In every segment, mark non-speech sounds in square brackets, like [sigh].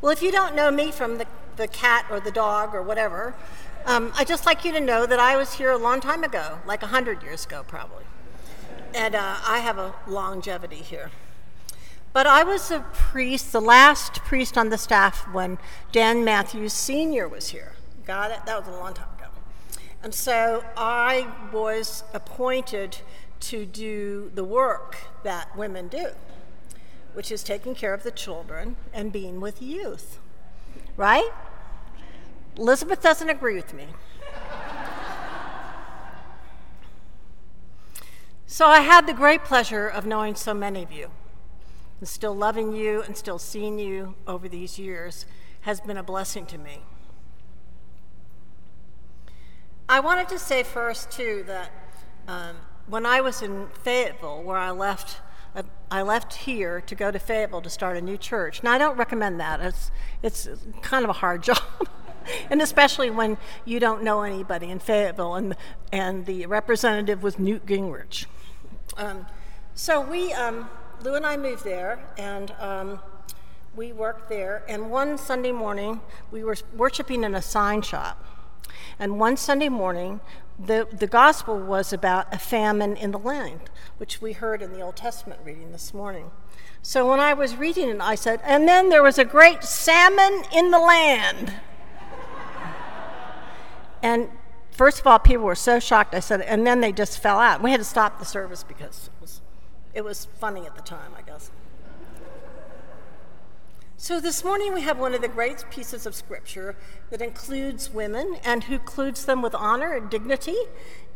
Well, if you don't know me from the, the cat or the dog or whatever, um, I'd just like you to know that I was here a long time ago, like 100 years ago, probably. And uh, I have a longevity here. But I was a priest, the last priest on the staff when Dan Matthews Sr. was here. Got it? That was a long time ago. And so I was appointed to do the work that women do, which is taking care of the children and being with youth. Right? Elizabeth doesn't agree with me. so I had the great pleasure of knowing so many of you. And still loving you and still seeing you over these years has been a blessing to me. I wanted to say first, too, that um, when I was in Fayetteville, where I left, I left here to go to Fayetteville to start a new church. Now, I don't recommend that. It's, it's kind of a hard [laughs] job. and especially when you don't know anybody in Fayetteville, and, and the representative was Newt Gingrich. Um, so we, um, Lou and I moved there, and um, we worked there. And one Sunday morning, we were worshiping in a sign shop. And one Sunday morning, the, the gospel was about a famine in the land, which we heard in the Old Testament reading this morning. So when I was reading it, I said, and then there was a great salmon in the land. and first of all, people were so shocked. I said, and then they just fell out. We had to stop the service because it was it was funny at the time, I guess. So, this morning we have one of the great pieces of scripture that includes women and who includes them with honor and dignity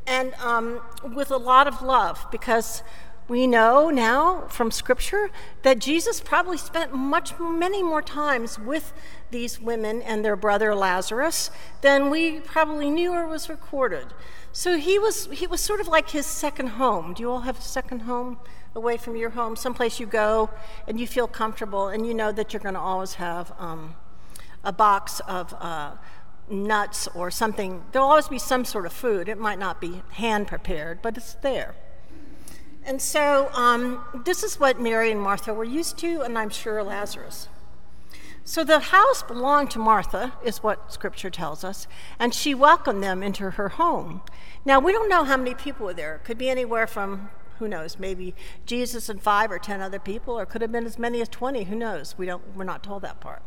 and um, with a lot of love because we know now from scripture that Jesus probably spent much, many more times with these women and their brother Lazarus than we probably knew or was recorded. So he was, he was sort of like his second home. Do you all have a second home? Away from your home, someplace you go and you feel comfortable and you know that you're going to always have um, a box of uh, nuts or something. There'll always be some sort of food. It might not be hand prepared, but it's there. And so um, this is what Mary and Martha were used to, and I'm sure Lazarus. So the house belonged to Martha, is what scripture tells us, and she welcomed them into her home. Now, we don't know how many people were there. It could be anywhere from who knows? Maybe Jesus and five or ten other people, or could have been as many as 20. Who knows? We don't, we're not told that part.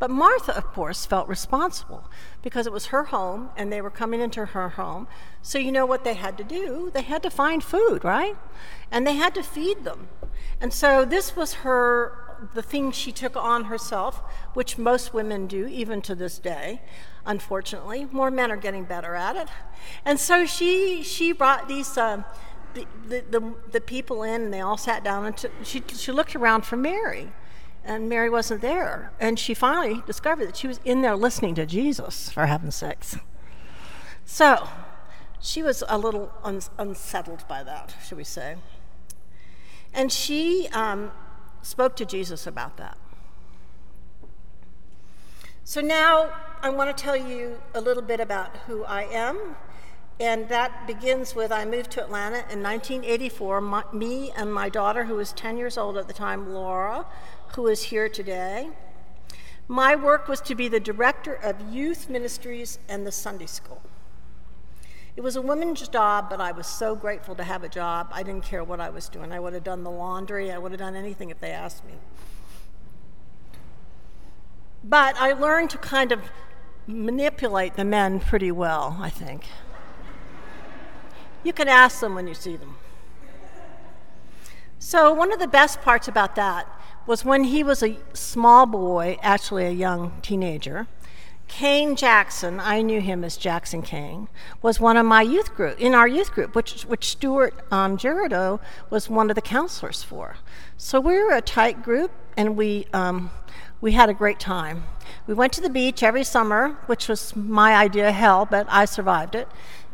But Martha, of course, felt responsible because it was her home and they were coming into her home. So, you know what they had to do? They had to find food, right? And they had to feed them. And so, this was her the thing she took on herself, which most women do, even to this day. Unfortunately, more men are getting better at it. And so she she brought these uh, the, the, the, people in and they all sat down and t- she, she looked around for Mary and Mary wasn't there. And she finally discovered that she was in there listening to Jesus, for heaven's sakes. So she was a little un- unsettled by that, should we say. And she um, spoke to Jesus about that. So now I want to tell you a little bit about who I am and that begins with I moved to Atlanta in 1984. My, me and my daughter, who was 10 years old at the time, Laura, who is here today. My work was to be the director of youth ministries and the Sunday school. It was a woman's job, but I was so grateful to have a job. I didn't care what I was doing. I would have done the laundry, I would have done anything if they asked me. But I learned to kind of manipulate the men pretty well, I think. You can ask them when you see them. So, one of the best parts about that was when he was a small boy, actually a young teenager. Kane Jackson, I knew him as Jackson Kane, was one of my youth group, in our youth group, which, which Stuart um, Girardeau was one of the counselors for. So we were a tight group, and we, um, we had a great time. We went to the beach every summer, which was my idea of hell, but I survived it.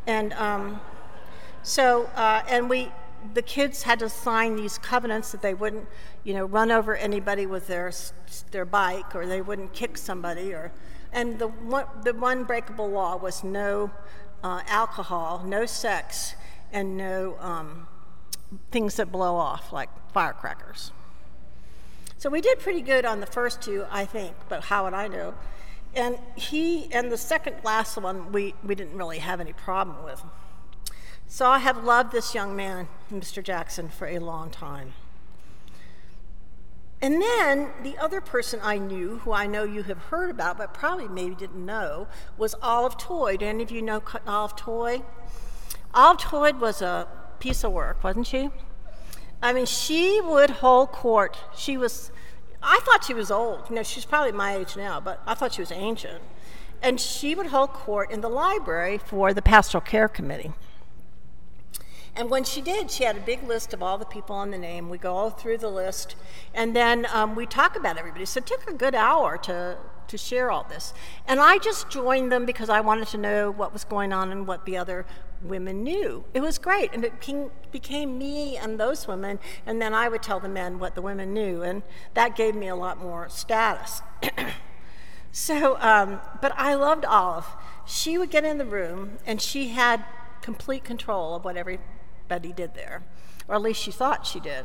And um, so, uh, and we, the kids had to sign these covenants that they wouldn't, you know, run over anybody with their their bike, or they wouldn't kick somebody, or, and the one, the one breakable law was no uh, alcohol, no sex, and no um, things that blow off like firecrackers. So we did pretty good on the first two, I think, but how would I know? And he and the second last one we, we didn't really have any problem with. So I have loved this young man, Mr. Jackson, for a long time. And then the other person I knew, who I know you have heard about, but probably maybe didn't know, was Olive Toy. Do any of you know Olive Toy? Olive Toy was a piece of work, wasn't she? I mean, she would hold court. She was, I thought she was old. You know, she's probably my age now, but I thought she was ancient. And she would hold court in the library for the Pastoral Care Committee. And when she did, she had a big list of all the people on the name. We go all through the list, and then um, we talk about everybody. So it took a good hour to, to share all this. And I just joined them because I wanted to know what was going on and what the other women knew. It was great. And it became, became me and those women, and then I would tell the men what the women knew. And that gave me a lot more status. [clears throat] so, um, but I loved Olive. She would get in the room, and she had complete control of what every Betty did there, or at least she thought she did.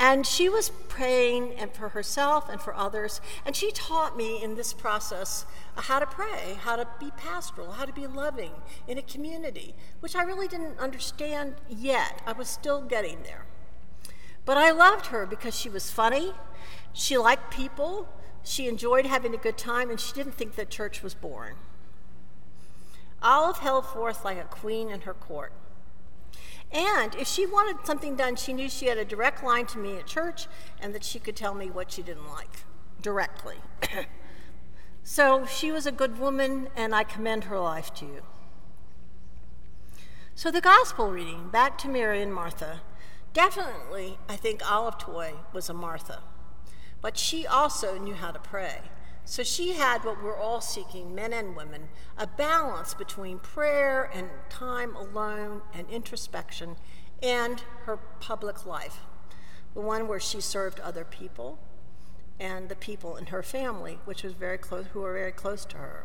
And she was praying and for herself and for others. And she taught me in this process how to pray, how to be pastoral, how to be loving in a community, which I really didn't understand yet. I was still getting there. But I loved her because she was funny, she liked people, she enjoyed having a good time, and she didn't think that church was boring. Olive held forth like a queen in her court. And if she wanted something done, she knew she had a direct line to me at church and that she could tell me what she didn't like directly. [clears throat] so she was a good woman, and I commend her life to you. So, the gospel reading, back to Mary and Martha. Definitely, I think Olive Toy was a Martha, but she also knew how to pray. So she had what we're all seeking, men and women, a balance between prayer and time alone and introspection and her public life, the one where she served other people and the people in her family, which was very close, who were very close to her.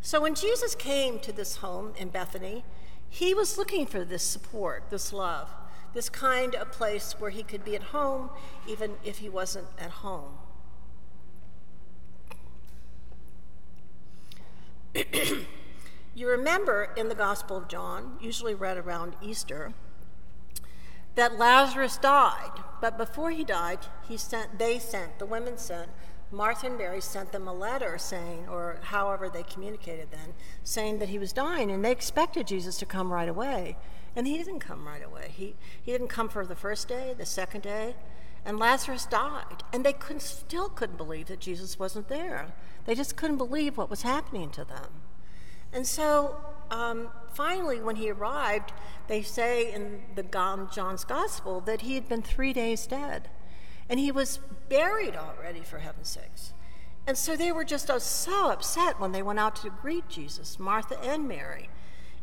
So when Jesus came to this home in Bethany, he was looking for this support, this love, this kind of place where he could be at home even if he wasn't at home. [coughs] you remember in the Gospel of John, usually read around Easter, that Lazarus died, but before he died, he sent, they sent, the women sent, Martha and Mary sent them a letter saying, or however they communicated then, saying that he was dying, and they expected Jesus to come right away. And he didn't come right away. He, he didn't come for the first day, the second day, and Lazarus died. And they couldn't, still couldn't believe that Jesus wasn't there. They just couldn't believe what was happening to them. And so um, finally, when he arrived, they say in the John's Gospel that he had been three days dead. And he was buried already, for heaven's sakes. And so they were just so upset when they went out to greet Jesus, Martha and Mary.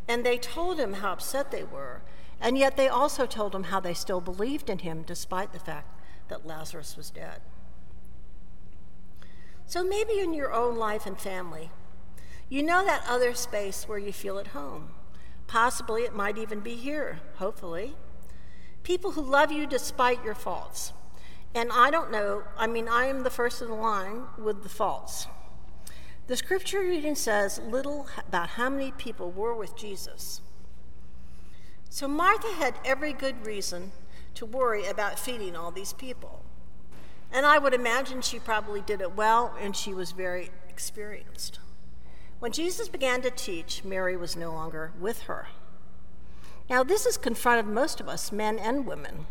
And they told him how upset they were. And yet they also told him how they still believed in him despite the fact that Lazarus was dead. So maybe in your own life and family, you know that other space where you feel at home. Possibly it might even be here, hopefully. People who love you despite your faults. And I don't know, I mean, I am the first in line with the faults. The scripture reading says little about how many people were with Jesus. So Martha had every good reason to worry about feeding all these people. And I would imagine she probably did it well and she was very experienced. When Jesus began to teach, Mary was no longer with her. Now, this has confronted most of us, men and women,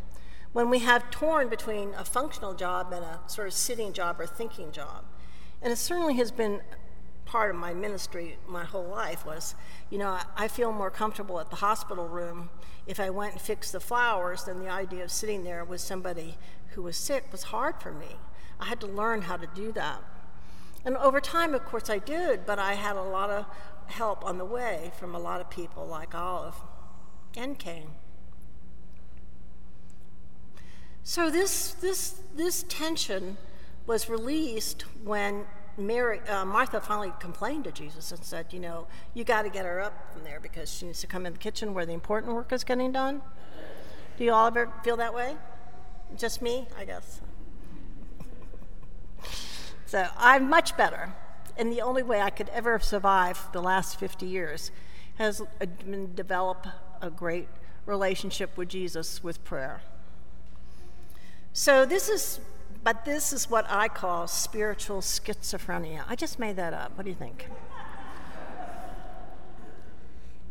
when we have torn between a functional job and a sort of sitting job or thinking job. And it certainly has been part of my ministry my whole life was, you know, I feel more comfortable at the hospital room if I went and fixed the flowers than the idea of sitting there with somebody who was sick was hard for me. I had to learn how to do that. And over time, of course, I did, but I had a lot of help on the way from a lot of people like Olive and Kane. So this, this, this tension was released when Mary, uh, Martha finally complained to Jesus and said, You know, you got to get her up from there because she needs to come in the kitchen where the important work is getting done. Do you all ever feel that way? Just me, I guess. [laughs] So I'm much better. And the only way I could ever survive the last 50 years has been develop a great relationship with Jesus with prayer. So this is, but this is what I call spiritual schizophrenia. I just made that up. What do you think?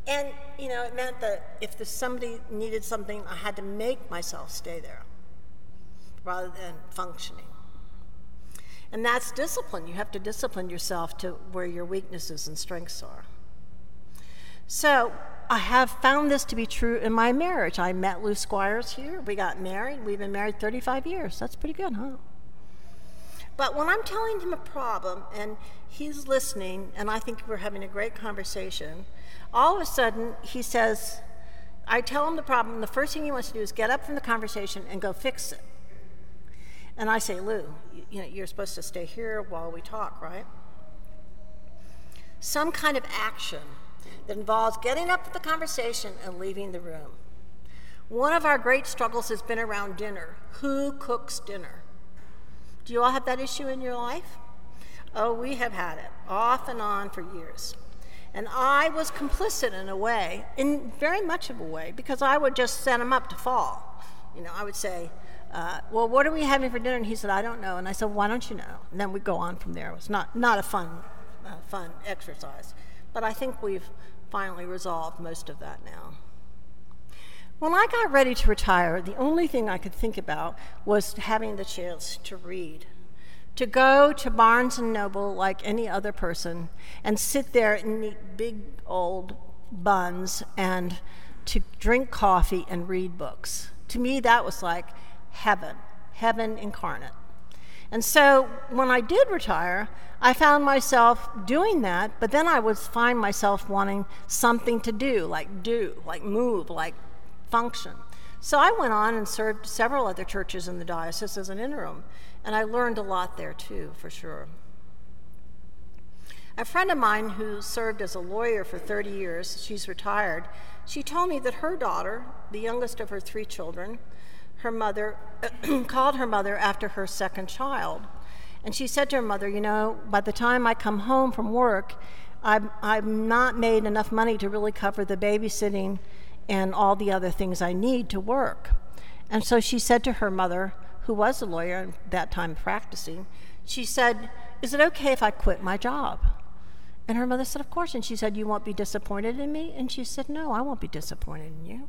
and you know, it meant that if somebody needed something, I had to make myself stay there rather than functioning. And that's discipline. You have to discipline yourself to where your weaknesses and strengths are. So I have found this to be true in my marriage. I met Lou Squires here. We got married. We've been married 35 years. That's pretty good, huh? But when I'm telling him a problem and he's listening, and I think we're having a great conversation, all of a sudden he says, I tell him the problem, the first thing he wants to do is get up from the conversation and go fix it. And I say, Lou, you know, you're supposed to stay here while we talk, right? Some kind of action that involves getting up for the conversation and leaving the room. One of our great struggles has been around dinner. Who cooks dinner? Do you all have that issue in your life? Oh, we have had it off and on for years. And I was complicit in a way, in very much of a way, because I would just set him up to fall. You know, I would say, uh, well, what are we having for dinner? And he said, I don't know. And I said, why don't you know? And then we'd go on from there. It was not, not a fun, uh, fun exercise. But I think we've finally resolved most of that now. When I got ready to retire, the only thing I could think about was having the chance to read. To go to Barnes and Noble like any other person and sit there and eat big old buns and to drink coffee and read books. To me, that was like heaven, heaven incarnate. And so when I did retire, I found myself doing that, but then I would find myself wanting something to do, like do, like move, like function. So I went on and served several other churches in the diocese as an interim, and I learned a lot there too, for sure. A friend of mine who served as a lawyer for 30 years, she's retired, she told me that her daughter, the youngest of her three children, her mother [clears throat] called her mother after her second child. And she said to her mother, You know, by the time I come home from work, I'm, I'm not made enough money to really cover the babysitting and all the other things I need to work. And so she said to her mother, who was a lawyer at that time practicing, she said, Is it okay if I quit my job? And her mother said, Of course. And she said, You won't be disappointed in me? And she said, No, I won't be disappointed in you.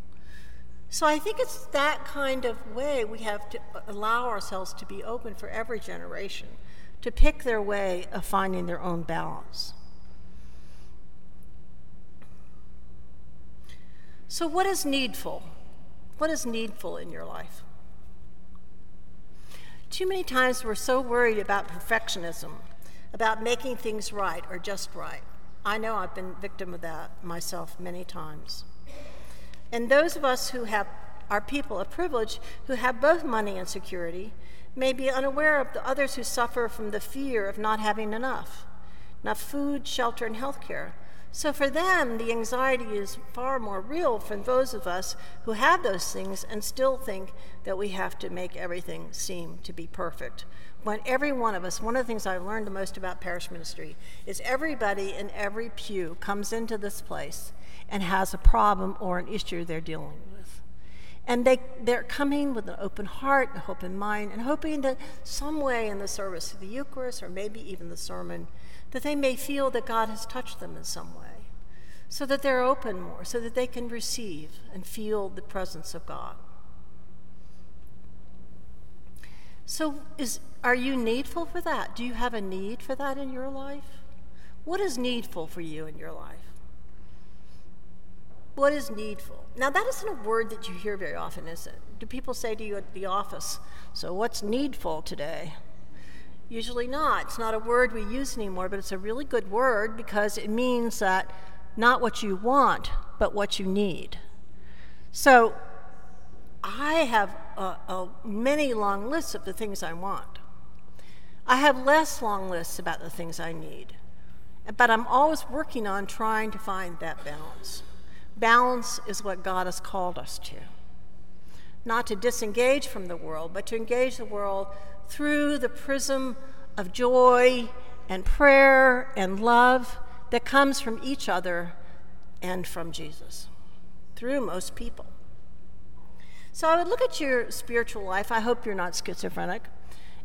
So I think it's that kind of way we have to allow ourselves to be open for every generation to pick their way of finding their own balance. So, what is needful? What is needful in your life? Too many times we're so worried about perfectionism, about making things right or just right. I know I've been victim of that myself many times. And those of us who have are people of privilege who have both money and security may be unaware of the others who suffer from the fear of not having enough enough food, shelter, and health care. So for them, the anxiety is far more real than those of us who have those things and still think that we have to make everything seem to be perfect. When every one of us, one of the things I've learned the most about parish ministry is everybody in every pew comes into this place and has a problem or an issue they're dealing with. And they, they're coming with an open heart, an open mind, and hoping that some way in the service of the Eucharist or maybe even the sermon, that they may feel that God has touched them in some way, so that they're open more, so that they can receive and feel the presence of God. So, is, are you needful for that? Do you have a need for that in your life? What is needful for you in your life? What is needful? Now, that isn't a word that you hear very often, is it? Do people say to you at the office, So, what's needful today? Usually not. It's not a word we use anymore, but it's a really good word because it means that not what you want, but what you need. So, I have a, a many long lists of the things I want. I have less long lists about the things I need, but I'm always working on trying to find that balance. Balance is what God has called us to. Not to disengage from the world, but to engage the world through the prism of joy and prayer and love that comes from each other and from Jesus through most people. So I would look at your spiritual life. I hope you're not schizophrenic.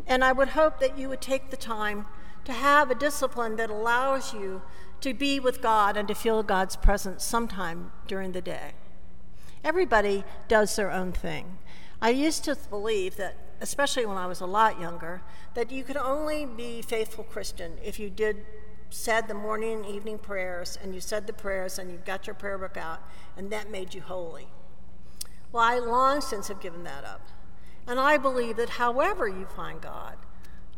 And I would hope that you would take the time to have a discipline that allows you to be with God and to feel God's presence sometime during the day. Everybody does their own thing. I used to believe that, especially when I was a lot younger, that you could only be faithful Christian if you did said the morning and evening prayers and you said the prayers and you got your prayer book out and that made you holy. Well, I long since have given that up. And I believe that however you find God,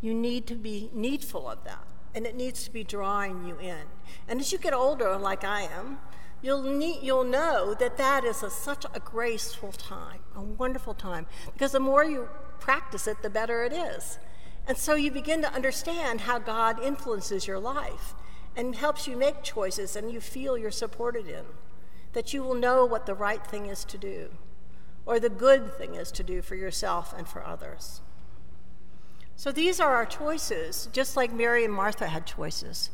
you need to be needful of that. And it needs to be drawing you in. And as you get older, like I am, you'll, need, you'll know that that is a, such a graceful time, a wonderful time. Because the more you practice it, the better it is. And so you begin to understand how God influences your life and helps you make choices and you feel you're supported in. That you will know what the right thing is to do or the good thing is to do for yourself and for others. So these are our choices, just like Mary and Martha had choices.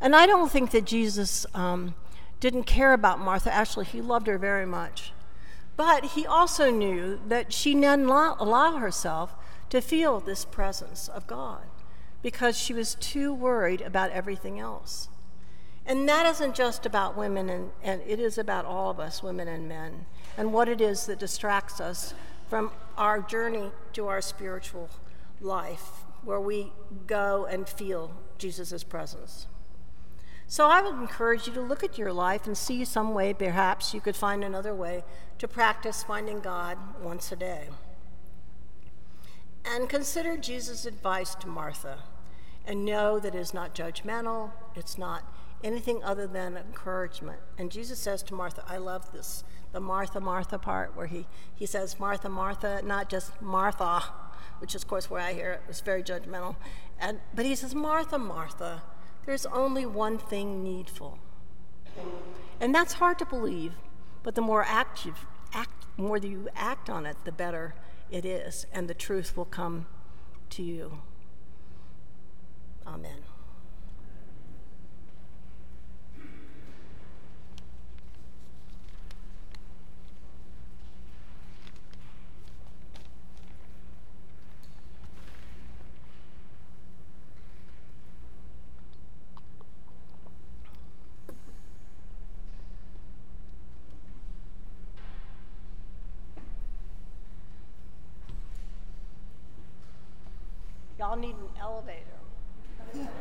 And I don't think that Jesus um, didn't care about Martha. Actually, he loved her very much. But he also knew that she didn't allow herself to feel this presence of God because she was too worried about everything else. And that isn't just about women, and, and it is about all of us, women and men, and what it is that distracts us from our journey to our spiritual life, where we go and feel Jesus' presence. So I would encourage you to look at your life and see some way, perhaps you could find another way to practice finding God once a day. And consider Jesus' advice to Martha and know that it is not judgmental, it's not anything other than encouragement. And Jesus says to Martha, I love this, the Martha, Martha part, where he, he says, Martha, Martha, not just Martha, which is, of course, where I hear it. was very judgmental. And, but he says, Martha, Martha, there's only one thing needful. And that's hard to believe, but the more active, act, more you act on it, the better it is, and the truth will come to you. Amen. Y'all need an elevator.